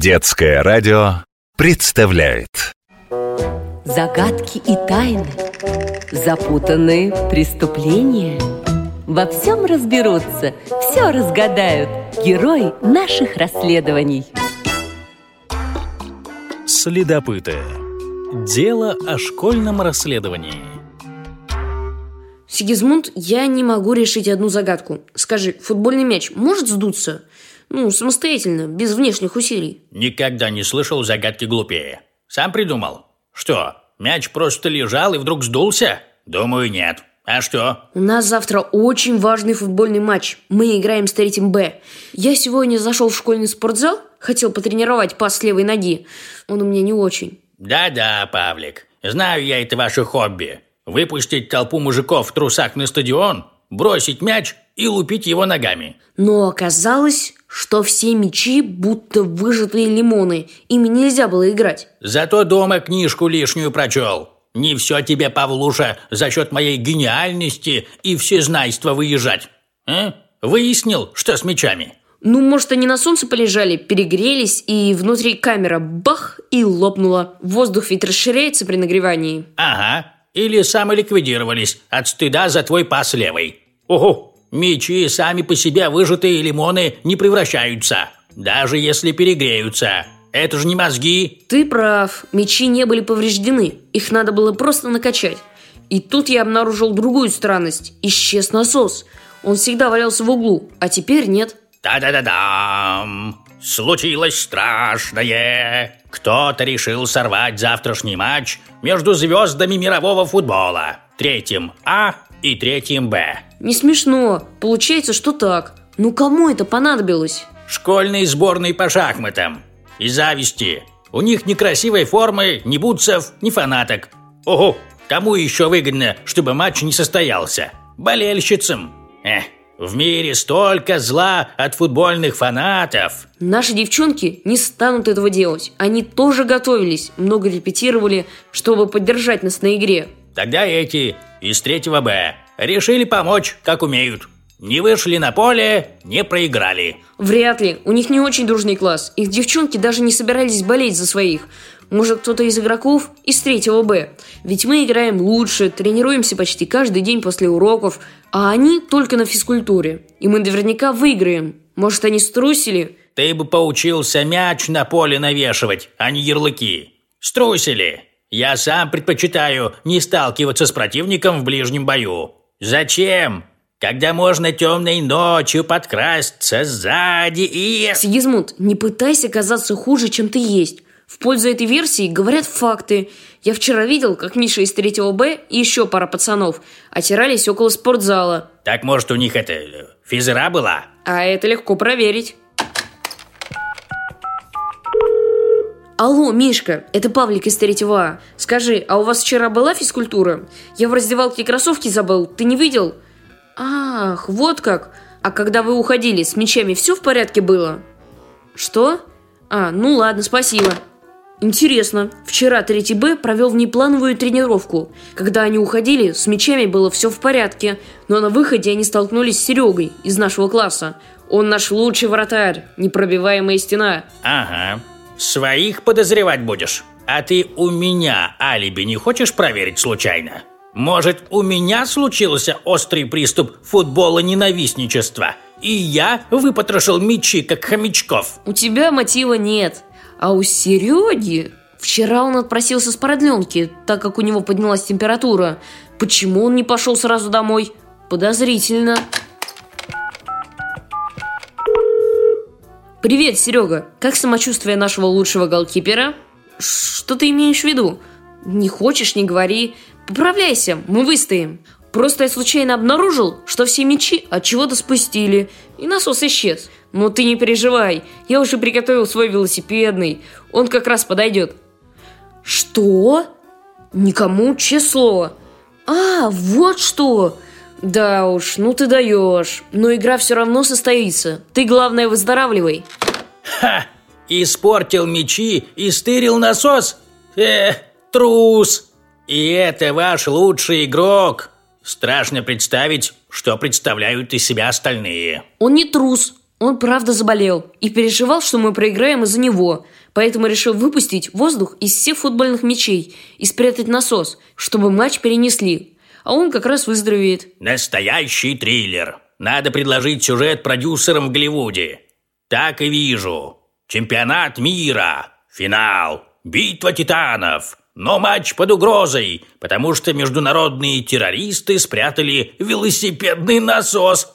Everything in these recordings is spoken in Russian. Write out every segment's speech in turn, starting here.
Детское радио представляет Загадки и тайны, запутанные преступления. Во всем разберутся, все разгадают герои наших расследований. Следопыты. Дело о школьном расследовании. Сигизмунд, я не могу решить одну загадку. Скажи, футбольный мяч может сдуться? Ну, самостоятельно, без внешних усилий. Никогда не слышал загадки глупее. Сам придумал. Что, мяч просто лежал и вдруг сдулся? Думаю, нет. А что? У нас завтра очень важный футбольный матч. Мы играем с третьим Б. Я сегодня зашел в школьный спортзал, хотел потренировать пас с левой ноги. Он у меня не очень. Да-да, Павлик. Знаю я это ваше хобби. Выпустить толпу мужиков в трусах на стадион, бросить мяч и лупить его ногами. Но оказалось, что все мячи будто выжатые лимоны. Ими нельзя было играть. Зато дома книжку лишнюю прочел. Не все тебе, Павлуша, за счет моей гениальности и всезнайства выезжать. А? Выяснил, что с мячами? Ну, может, они на солнце полежали, перегрелись, и внутри камера бах и лопнула. Воздух ведь расширяется при нагревании. Ага. Или самоликвидировались от стыда за твой пас левый. Ого, мечи сами по себе выжатые лимоны не превращаются, даже если перегреются. Это же не мозги. Ты прав, мечи не были повреждены, их надо было просто накачать. И тут я обнаружил другую странность. Исчез насос. Он всегда валялся в углу, а теперь нет. Та-да-да-дам! Случилось страшное. Кто-то решил сорвать завтрашний матч между звездами мирового футбола. Третьим А и третьим Б. Не смешно. Получается, что так. Ну кому это понадобилось? Школьной сборной по шахматам. Из зависти. У них ни красивой формы, ни бутсов, ни фанаток. Ого, кому еще выгодно, чтобы матч не состоялся? Болельщицам. Эх, в мире столько зла от футбольных фанатов. Наши девчонки не станут этого делать. Они тоже готовились, много репетировали, чтобы поддержать нас на игре. Тогда эти из третьего Б решили помочь, как умеют. Не вышли на поле, не проиграли. Вряд ли. У них не очень дружный класс. Их девчонки даже не собирались болеть за своих. Может, кто-то из игроков из третьего Б. Ведь мы играем лучше, тренируемся почти каждый день после уроков, а они только на физкультуре. И мы наверняка выиграем. Может, они струсили? Ты бы поучился мяч на поле навешивать, а не ярлыки. Струсили. Я сам предпочитаю не сталкиваться с противником в ближнем бою. Зачем? Когда можно темной ночью подкрасться сзади и... Сигизмунд, не пытайся казаться хуже, чем ты есть. В пользу этой версии говорят факты. Я вчера видел, как Миша из третьего Б и еще пара пацанов отирались около спортзала. Так может у них это физра была? А это легко проверить. Алло, Мишка, это Павлик из третьего А. Скажи, а у вас вчера была физкультура? Я в раздевалке кроссовки забыл, ты не видел? Ах, вот как. А когда вы уходили, с мячами все в порядке было? Что? А, ну ладно, спасибо. Интересно, вчера 3 Б провел внеплановую тренировку. Когда они уходили, с мячами было все в порядке, но на выходе они столкнулись с Серегой из нашего класса. Он наш лучший вратарь, непробиваемая стена. Ага. Своих подозревать будешь. А ты у меня алиби не хочешь проверить случайно? Может, у меня случился острый приступ футбола ненавистничества, и я выпотрошил мячи, как хомячков? У тебя мотива нет. А у Сереги... Вчера он отпросился с продленки, так как у него поднялась температура. Почему он не пошел сразу домой? Подозрительно. Привет, Серега. Как самочувствие нашего лучшего голкипера? Что ты имеешь в виду? Не хочешь, не говори. Поправляйся, мы выстоим. Просто я случайно обнаружил, что все мечи от чего-то спустили, и насос исчез. Но ты не переживай, я уже приготовил свой велосипедный, он как раз подойдет. Что? Никому, честное. А, вот что! Да уж, ну ты даешь. Но игра все равно состоится. Ты, главное, выздоравливай. Ха! Испортил мечи и стырил насос? Э, трус! И это ваш лучший игрок. Страшно представить, что представляют из себя остальные. Он не трус. Он правда заболел и переживал, что мы проиграем из-за него, поэтому решил выпустить воздух из всех футбольных мячей и спрятать насос, чтобы матч перенесли. А он как раз выздоровеет. Настоящий триллер. Надо предложить сюжет продюсерам в Голливуде. Так и вижу. Чемпионат мира. Финал. Битва титанов. Но матч под угрозой, потому что международные террористы спрятали велосипедный насос.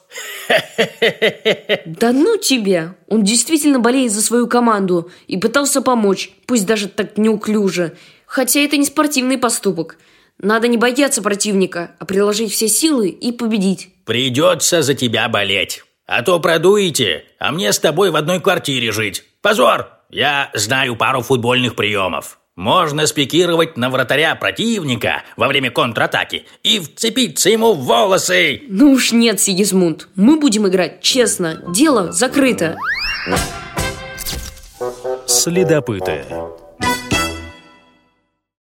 Да ну тебя! Он действительно болеет за свою команду и пытался помочь, пусть даже так неуклюже. Хотя это не спортивный поступок. Надо не бояться противника, а приложить все силы и победить. Придется за тебя болеть. А то продуете, а мне с тобой в одной квартире жить. Позор! Я знаю пару футбольных приемов. Можно спикировать на вратаря противника во время контратаки и вцепиться ему в волосы. Ну уж нет, Сигизмунд. Мы будем играть честно. Дело закрыто. Следопыты.